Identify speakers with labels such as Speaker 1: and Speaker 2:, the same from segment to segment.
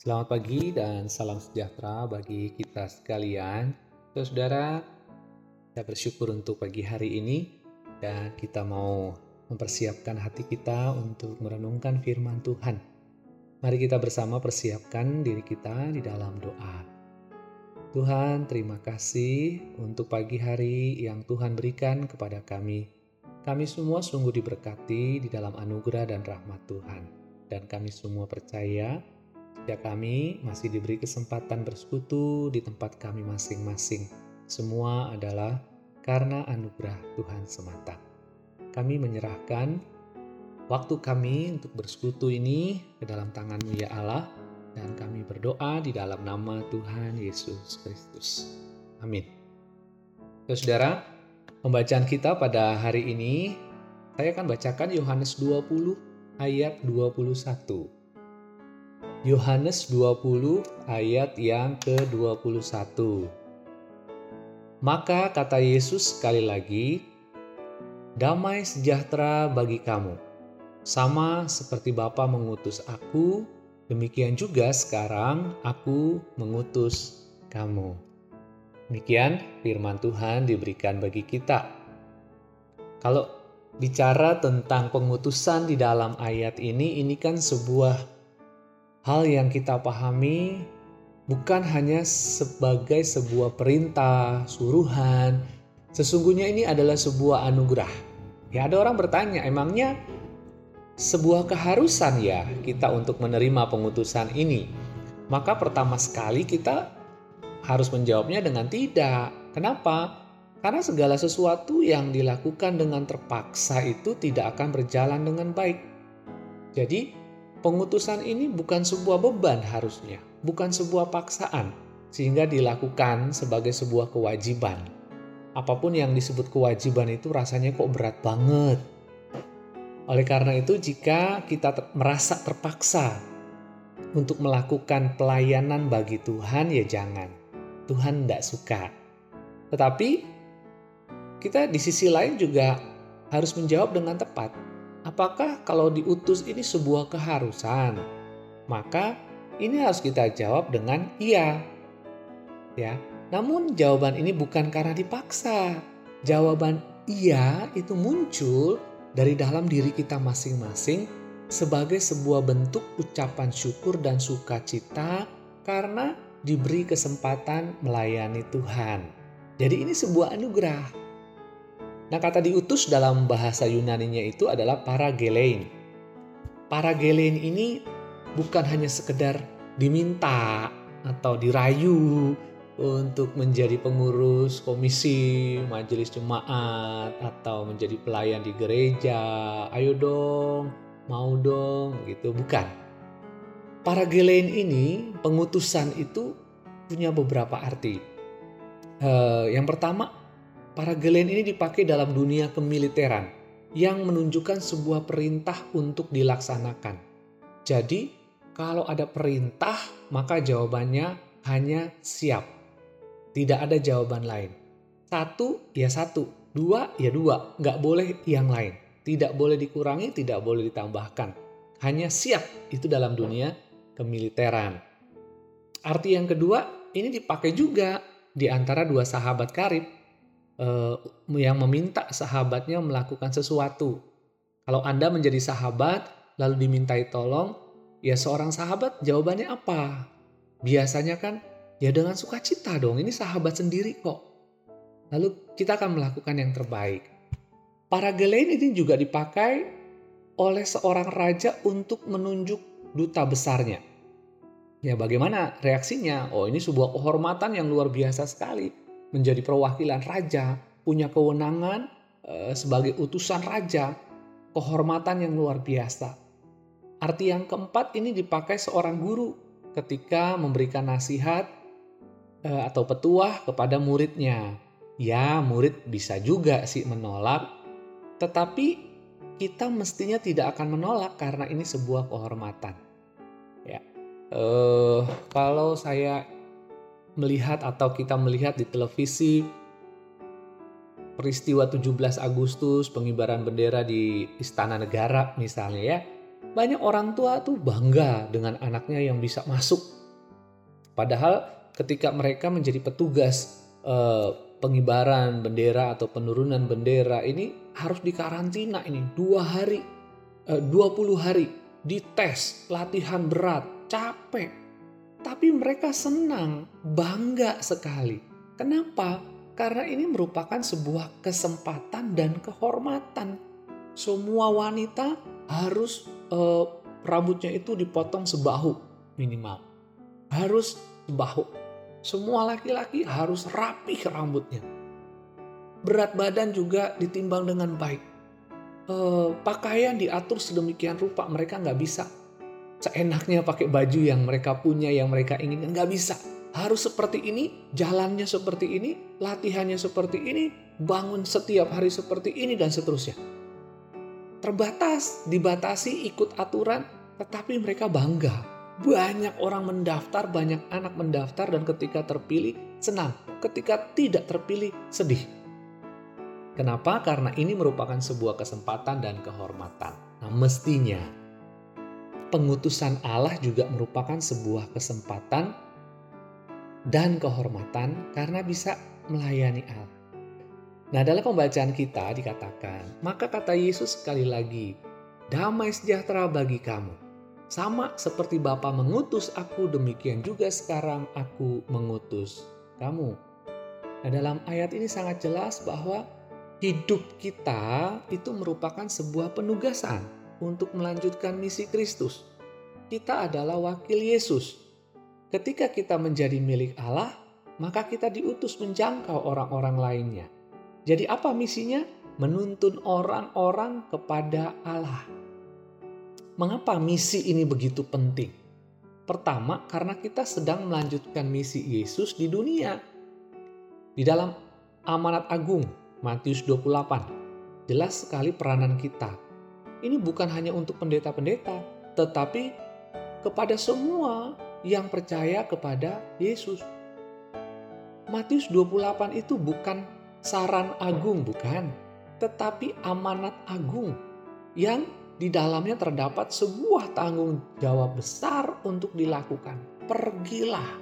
Speaker 1: Selamat pagi dan salam sejahtera bagi kita sekalian. Saudara, kita bersyukur untuk pagi hari ini dan kita mau mempersiapkan hati kita untuk merenungkan firman Tuhan. Mari kita bersama persiapkan diri kita di dalam doa. Tuhan, terima kasih untuk pagi hari yang Tuhan berikan kepada kami. Kami semua sungguh diberkati di dalam anugerah dan rahmat Tuhan. Dan kami semua percaya Ya kami masih diberi kesempatan bersekutu di tempat kami masing-masing. Semua adalah karena anugerah Tuhan semata. Kami menyerahkan waktu kami untuk bersekutu ini ke dalam tangan-Mu ya Allah dan kami berdoa di dalam nama Tuhan Yesus Kristus. Amin. Ya, saudara, pembacaan kita pada hari ini saya akan bacakan Yohanes 20 ayat 21. Yohanes 20 ayat yang ke-21. Maka kata Yesus sekali lagi, damai sejahtera bagi kamu. Sama seperti Bapa mengutus aku, demikian juga sekarang aku mengutus kamu. Demikian firman Tuhan diberikan bagi kita. Kalau bicara tentang pengutusan di dalam ayat ini, ini kan sebuah hal yang kita pahami bukan hanya sebagai sebuah perintah, suruhan. Sesungguhnya ini adalah sebuah anugerah. Ya, ada orang bertanya, emangnya sebuah keharusan ya kita untuk menerima pengutusan ini? Maka pertama sekali kita harus menjawabnya dengan tidak. Kenapa? Karena segala sesuatu yang dilakukan dengan terpaksa itu tidak akan berjalan dengan baik. Jadi, Pengutusan ini bukan sebuah beban harusnya, bukan sebuah paksaan, sehingga dilakukan sebagai sebuah kewajiban. Apa pun yang disebut kewajiban itu rasanya kok berat banget. Oleh karena itu, jika kita ter merasa terpaksa untuk melakukan pelayanan bagi Tuhan, ya jangan. Tuhan tidak suka. Tetapi kita di sisi lain juga harus menjawab dengan tepat Apakah kalau diutus ini sebuah keharusan? Maka ini harus kita jawab dengan iya. Ya. Namun jawaban ini bukan karena dipaksa. Jawaban iya itu muncul dari dalam diri kita masing-masing sebagai sebuah bentuk ucapan syukur dan sukacita karena diberi kesempatan melayani Tuhan. Jadi ini sebuah anugerah. Nah, kata diutus dalam bahasa Yunaninya itu adalah paragelein. Paragelein ini bukan hanya sekedar diminta atau dirayu untuk menjadi pengurus komisi majelis jemaat atau menjadi pelayan di gereja. Ayo dong, mau dong, gitu. Bukan. Paragelein ini, pengutusan itu punya beberapa arti. Uh, yang pertama, Paragelen ini dipakai dalam dunia kemiliteran yang menunjukkan sebuah perintah untuk dilaksanakan. Jadi, kalau ada perintah, maka jawabannya hanya siap. Tidak ada jawaban lain. Satu, ya satu. Dua, ya dua. Nggak boleh yang lain. Tidak boleh dikurangi, tidak boleh ditambahkan. Hanya siap. Itu dalam dunia kemiliteran. Arti yang kedua, ini dipakai juga di antara dua sahabat karib uh, yang meminta sahabatnya melakukan sesuatu. Kalau Anda menjadi sahabat lalu dimintai tolong, ya seorang sahabat jawabannya apa? Biasanya kan ya dengan sukacita dong, ini sahabat sendiri kok. Lalu kita akan melakukan yang terbaik. Paragelein ini juga dipakai oleh seorang raja untuk menunjuk duta besarnya. Ya bagaimana reaksinya? Oh ini sebuah kehormatan yang luar biasa sekali menjadi perwakilan raja, punya kewenangan e, sebagai utusan raja, kehormatan yang luar biasa. Arti yang keempat ini dipakai seorang guru ketika memberikan nasihat e, atau petuah kepada muridnya. Ya, murid bisa juga sih menolak, tetapi kita mestinya tidak akan menolak karena ini sebuah kehormatan. Ya, eh, kalau saya melihat atau kita melihat di televisi peristiwa 17 Agustus pengibaran bendera di Istana Negara misalnya ya. Banyak orang tua tuh bangga dengan anaknya yang bisa masuk. Padahal ketika mereka menjadi petugas eh, pengibaran bendera atau penurunan bendera ini harus dikarantina ini dua hari, eh, 20 hari, dites, latihan berat, capek. Tapi mereka senang, bangga sekali. Kenapa? Karena ini merupakan sebuah kesempatan dan kehormatan. Semua wanita harus eh, rambutnya itu dipotong sebahu minimal. Harus sebahu semua laki-laki harus rapi rambutnya. Berat badan juga ditimbang dengan baik. E, pakaian diatur sedemikian rupa mereka nggak bisa seenaknya pakai baju yang mereka punya, yang mereka inginkan. Nggak bisa. Harus seperti ini, jalannya seperti ini, latihannya seperti ini, bangun setiap hari seperti ini, dan seterusnya. Terbatas, dibatasi, ikut aturan, tetapi mereka bangga banyak orang mendaftar, banyak anak mendaftar, dan ketika terpilih senang, ketika tidak terpilih sedih. Kenapa? Karena ini merupakan sebuah kesempatan dan kehormatan. Nah, mestinya pengutusan Allah juga merupakan sebuah kesempatan dan kehormatan karena bisa melayani Allah. Nah, dalam pembacaan kita dikatakan, maka kata Yesus sekali lagi, damai sejahtera bagi kamu sama seperti Bapa mengutus aku, demikian juga sekarang aku mengutus kamu. Nah, dalam ayat ini sangat jelas bahwa hidup kita itu merupakan sebuah penugasan untuk melanjutkan misi Kristus. Kita adalah wakil Yesus. Ketika kita menjadi milik Allah, maka kita diutus menjangkau orang-orang lainnya. Jadi apa misinya? Menuntun orang-orang kepada Allah. Mengapa misi ini begitu penting? Pertama, karena kita sedang melanjutkan misi Yesus di dunia. Di dalam amanat agung Matius 28, jelas sekali peranan kita. Ini bukan hanya untuk pendeta-pendeta, tetapi kepada semua yang percaya kepada Yesus. Matius 28 itu bukan saran agung, bukan, tetapi amanat agung yang di dalamnya terdapat sebuah tanggung jawab besar untuk dilakukan. Pergilah,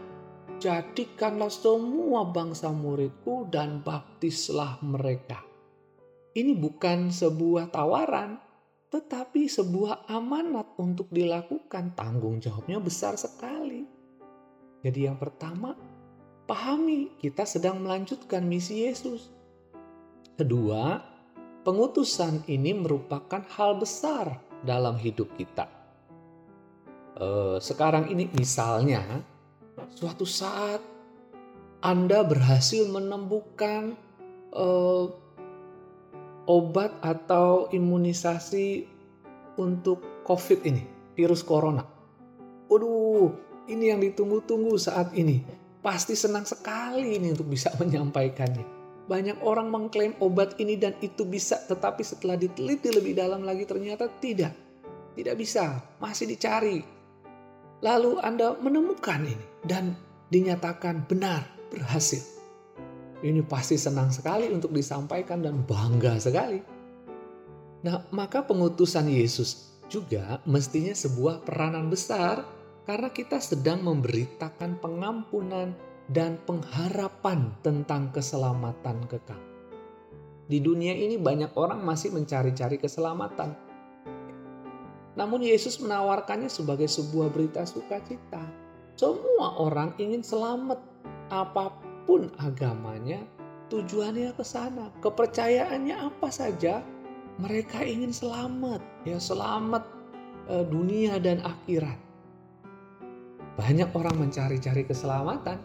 Speaker 1: jadikanlah semua bangsa muridku dan baptislah mereka. Ini bukan sebuah tawaran, tetapi sebuah amanat untuk dilakukan. Tanggung jawabnya besar sekali. Jadi yang pertama, pahami kita sedang melanjutkan misi Yesus. Kedua, pengutusan ini merupakan hal besar dalam hidup kita. Uh, sekarang ini misalnya, suatu saat Anda berhasil menemukan uh, obat atau imunisasi untuk COVID ini, virus corona. Waduh, ini yang ditunggu-tunggu saat ini. Pasti senang sekali ini untuk bisa menyampaikannya. Banyak orang mengklaim obat ini dan itu bisa, tetapi setelah diteliti lebih dalam lagi ternyata tidak. Tidak bisa, masih dicari. Lalu Anda menemukan ini dan dinyatakan benar, berhasil. Ini pasti senang sekali untuk disampaikan dan bangga sekali. Nah, maka pengutusan Yesus juga mestinya sebuah peranan besar karena kita sedang memberitakan pengampunan dan pengharapan tentang keselamatan kekal. Di dunia ini banyak orang masih mencari-cari keselamatan. Namun Yesus menawarkannya sebagai sebuah berita sukacita. Semua orang ingin selamat, apa pun agamanya, tujuannya ke sana. Kepercayaannya apa saja, mereka ingin selamat, ya selamat eh, dunia dan akhirat. Banyak orang mencari-cari keselamatan,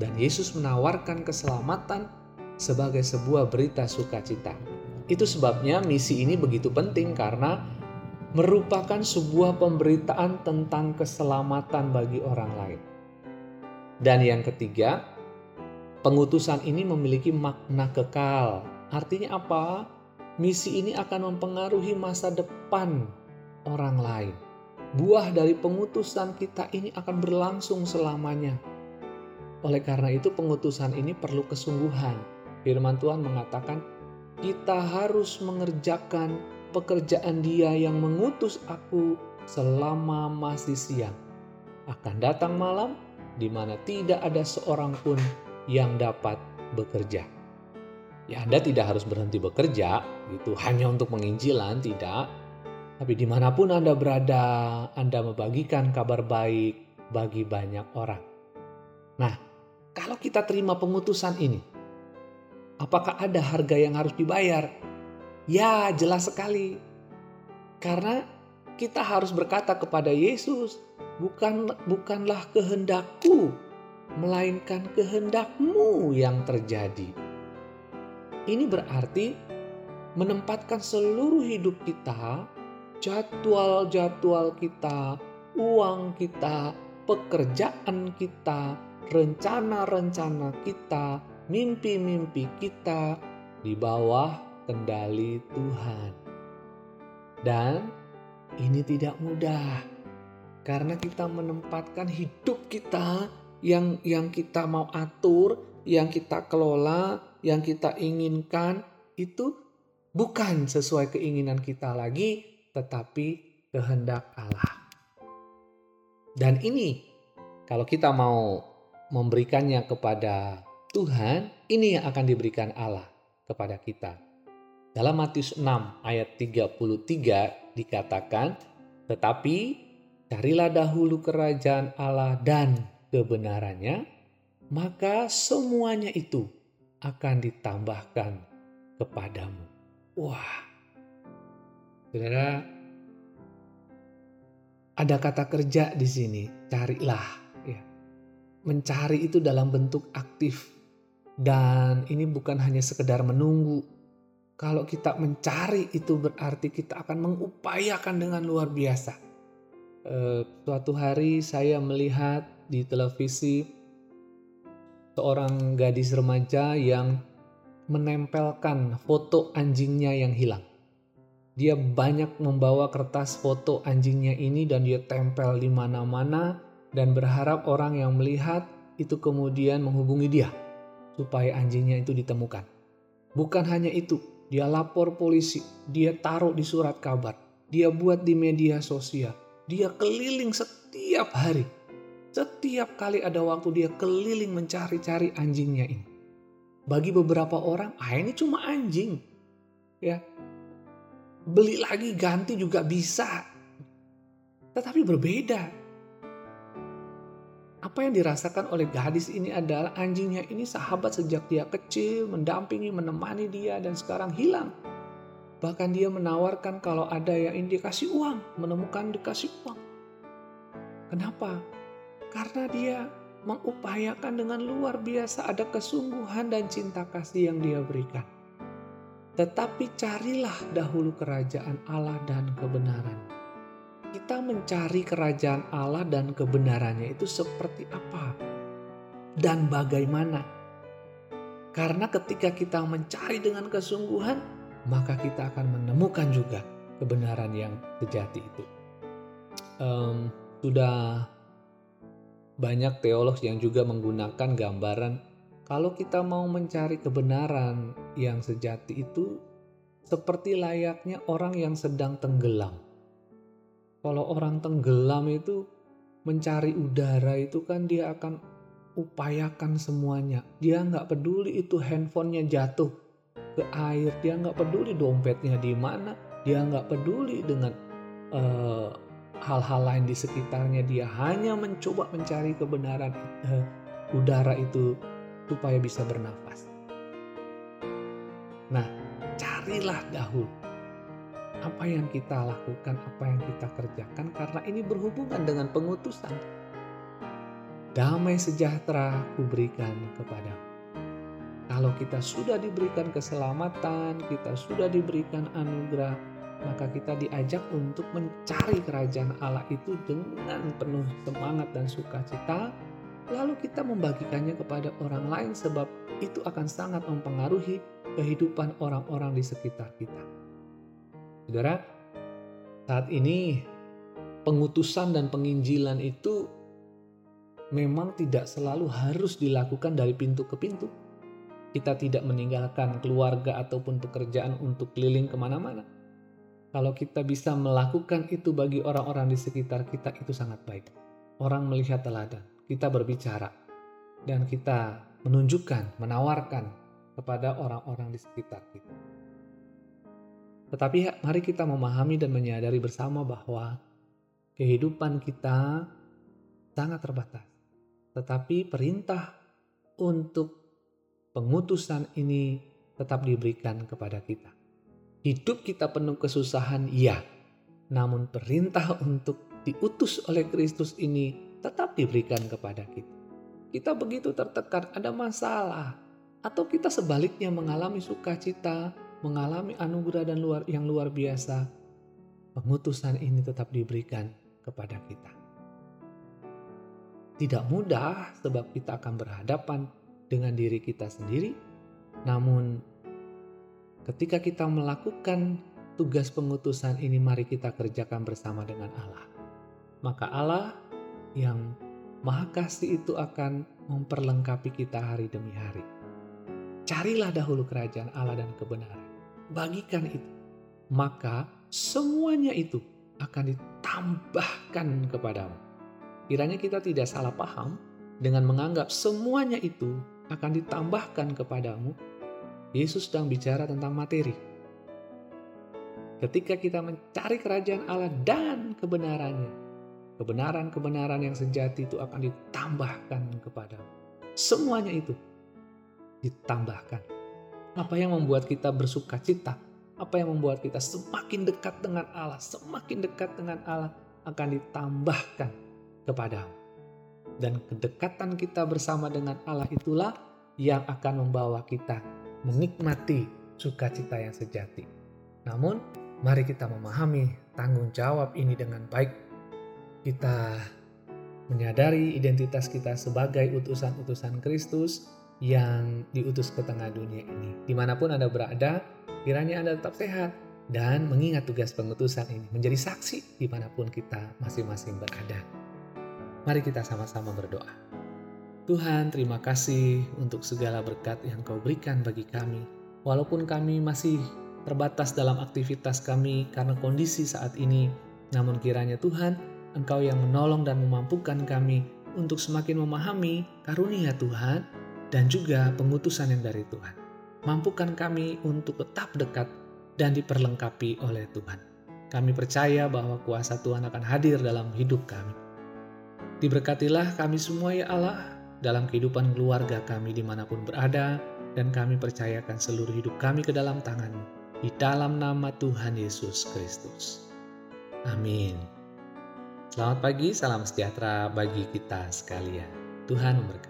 Speaker 1: dan Yesus menawarkan keselamatan sebagai sebuah berita sukacita. Itu sebabnya misi ini begitu penting karena merupakan sebuah pemberitaan tentang keselamatan bagi orang lain. Dan yang ketiga, pengutusan ini memiliki makna kekal. Artinya apa? Misi ini akan mempengaruhi masa depan orang lain. Buah dari pengutusan kita ini akan berlangsung selamanya oleh karena itu pengutusan ini perlu kesungguhan. Firman Tuhan mengatakan kita harus mengerjakan pekerjaan dia yang mengutus aku selama masih siang. Akan datang malam di mana tidak ada seorang pun yang dapat bekerja. Ya Anda tidak harus berhenti bekerja, itu hanya untuk menginjilan, tidak. Tapi di mana pun Anda berada, Anda membagikan kabar baik bagi banyak orang. Nah, kalau kita terima pengutusan ini, apakah ada harga yang harus dibayar? Ya, jelas sekali. Karena kita harus berkata kepada Yesus, bukan bukanlah kehendakku, melainkan kehendakmu yang terjadi. Ini berarti menempatkan seluruh hidup kita, jadwal-jadwal kita, uang kita, pekerjaan kita, rencana-rencana kita, mimpi-mimpi kita di bawah kendali Tuhan. Dan ini tidak mudah karena kita menempatkan hidup kita yang yang kita mau atur, yang kita kelola, yang kita inginkan itu bukan sesuai keinginan kita lagi, tetapi kehendak Allah. Dan ini kalau kita mau memberikannya kepada Tuhan, ini yang akan diberikan Allah kepada kita. Dalam Matius 6 ayat 33 dikatakan, "Tetapi carilah dahulu kerajaan Allah dan kebenarannya, maka semuanya itu akan ditambahkan kepadamu." Wah. Saudara, ada kata kerja di sini, carilah ya. Mencari itu dalam bentuk aktif dan ini bukan hanya sekedar menunggu kalau kita mencari itu berarti kita akan mengupayakan dengan luar biasa. E, suatu hari saya melihat di televisi seorang gadis remaja yang menempelkan foto anjingnya yang hilang. Dia banyak membawa kertas foto anjingnya ini dan dia tempel di mana-mana dan berharap orang yang melihat itu kemudian menghubungi dia supaya anjingnya itu ditemukan. Bukan hanya itu, dia lapor polisi, dia taruh di surat kabar, dia buat di media sosial, dia keliling setiap hari. Setiap kali ada waktu dia keliling mencari-cari anjingnya ini. Bagi beberapa orang, ah ini cuma anjing. Ya. Beli lagi ganti juga bisa. Tetapi berbeda apa yang dirasakan oleh gadis ini adalah anjingnya ini sahabat sejak dia kecil, mendampingi, menemani dia dan sekarang hilang. Bahkan dia menawarkan kalau ada yang ini dikasih uang, menemukan dikasih uang. Kenapa? Karena dia mengupayakan dengan luar biasa ada kesungguhan dan cinta kasih yang dia berikan. Tetapi carilah dahulu kerajaan Allah dan kebenaran kita mencari kerajaan Allah dan kebenarannya itu seperti apa dan bagaimana. Karena ketika kita mencari dengan kesungguhan, maka kita akan menemukan juga kebenaran yang sejati itu. Um, sudah banyak teolog yang juga menggunakan gambaran kalau kita mau mencari kebenaran yang sejati itu seperti layaknya orang yang sedang tenggelam kalau orang tenggelam itu mencari udara itu kan dia akan upayakan semuanya. Dia nggak peduli itu handphonenya jatuh ke air, dia nggak peduli dompetnya di mana, dia nggak peduli dengan eh, hal-hal lain di sekitarnya. Dia hanya mencoba mencari kebenaran uh, udara itu supaya bisa bernafas. Nah, carilah dahulu apa yang kita lakukan, apa yang kita kerjakan, karena ini berhubungan dengan pengutusan. Damai sejahtera kuberikan kepada Kalau kita sudah diberikan keselamatan, kita sudah diberikan anugerah, maka kita diajak untuk mencari kerajaan Allah itu dengan penuh semangat dan sukacita, lalu kita membagikannya kepada orang lain sebab itu akan sangat mempengaruhi kehidupan orang-orang di sekitar kita. Saudara, saat ini pengutusan dan penginjilan itu memang tidak selalu harus dilakukan dari pintu ke pintu. Kita tidak meninggalkan keluarga ataupun pekerjaan untuk keliling ke mana-mana. Kalau kita bisa melakukan itu bagi orang-orang di sekitar kita, itu sangat baik. Orang melihat teladan, kita berbicara, dan kita menunjukkan, menawarkan kepada orang-orang di sekitar kita. Tetapi mari kita memahami dan menyadari bersama bahwa kehidupan kita sangat terbatas. Tetapi perintah untuk pengutusan ini tetap diberikan kepada kita. Hidup kita penuh kesusahan, ya. Namun perintah untuk diutus oleh Kristus ini tetap diberikan kepada kita. Kita begitu tertekan, ada masalah. Atau kita sebaliknya mengalami sukacita, mengalami anugerah dan luar yang luar biasa. Pengutusan ini tetap diberikan kepada kita. Tidak mudah sebab kita akan berhadapan dengan diri kita sendiri, namun Ketika kita melakukan tugas pengutusan ini, mari kita kerjakan bersama dengan Allah. Maka Allah yang Maha Kasih itu akan memperlengkapi kita hari demi hari. Carilah dahulu kerajaan Allah dan kebenaran. Bagikan itu. Maka semuanya itu akan ditambahkan kepadamu. Kiranya kita tidak salah paham dengan menganggap semuanya itu akan ditambahkan kepadamu Yesus sedang bicara tentang materi. Ketika kita mencari kerajaan Allah dan kebenarannya, kebenaran-kebenaran yang sejati itu akan ditambahkan kepada semuanya itu ditambahkan. Apa yang membuat kita bersuka cita? Apa yang membuat kita semakin dekat dengan Allah, semakin dekat dengan Allah akan ditambahkan kepadamu. Dan kedekatan kita bersama dengan Allah itulah yang akan membawa kita menikmati sukacita yang sejati. Namun, mari kita memahami tanggung jawab ini dengan baik. Kita menyadari identitas kita sebagai utusan-utusan Kristus yang diutus ke tengah dunia ini. Di mana pun Anda berada, kiranya Anda tetap sehat dan mengingat tugas pengutusan ini menjadi saksi di mana pun kita masing-masing berada. Mari kita sama-sama berdoa. Tuhan, terima kasih untuk segala berkat yang Kau berikan bagi kami. Walaupun kami masih terbatas dalam aktivitas kami karena kondisi saat ini, namun kiranya Tuhan, Engkau yang menolong dan memampukan kami untuk semakin memahami karunia Tuhan dan juga pengutusan yang dari Tuhan. Mampukan kami untuk tetap dekat dan diperlengkapi oleh Tuhan. Kami percaya bahwa kuasa Tuhan akan hadir dalam hidup kami. Diberkatilah kami semua ya Allah, dalam kehidupan keluarga kami di mana pun berada, dan kami percayakan seluruh hidup kami ke dalam tanganmu, di dalam nama Tuhan Yesus Kristus. Amin. Selamat pagi, salam sejahtera bagi kita sekalian. Tuhan memberkati.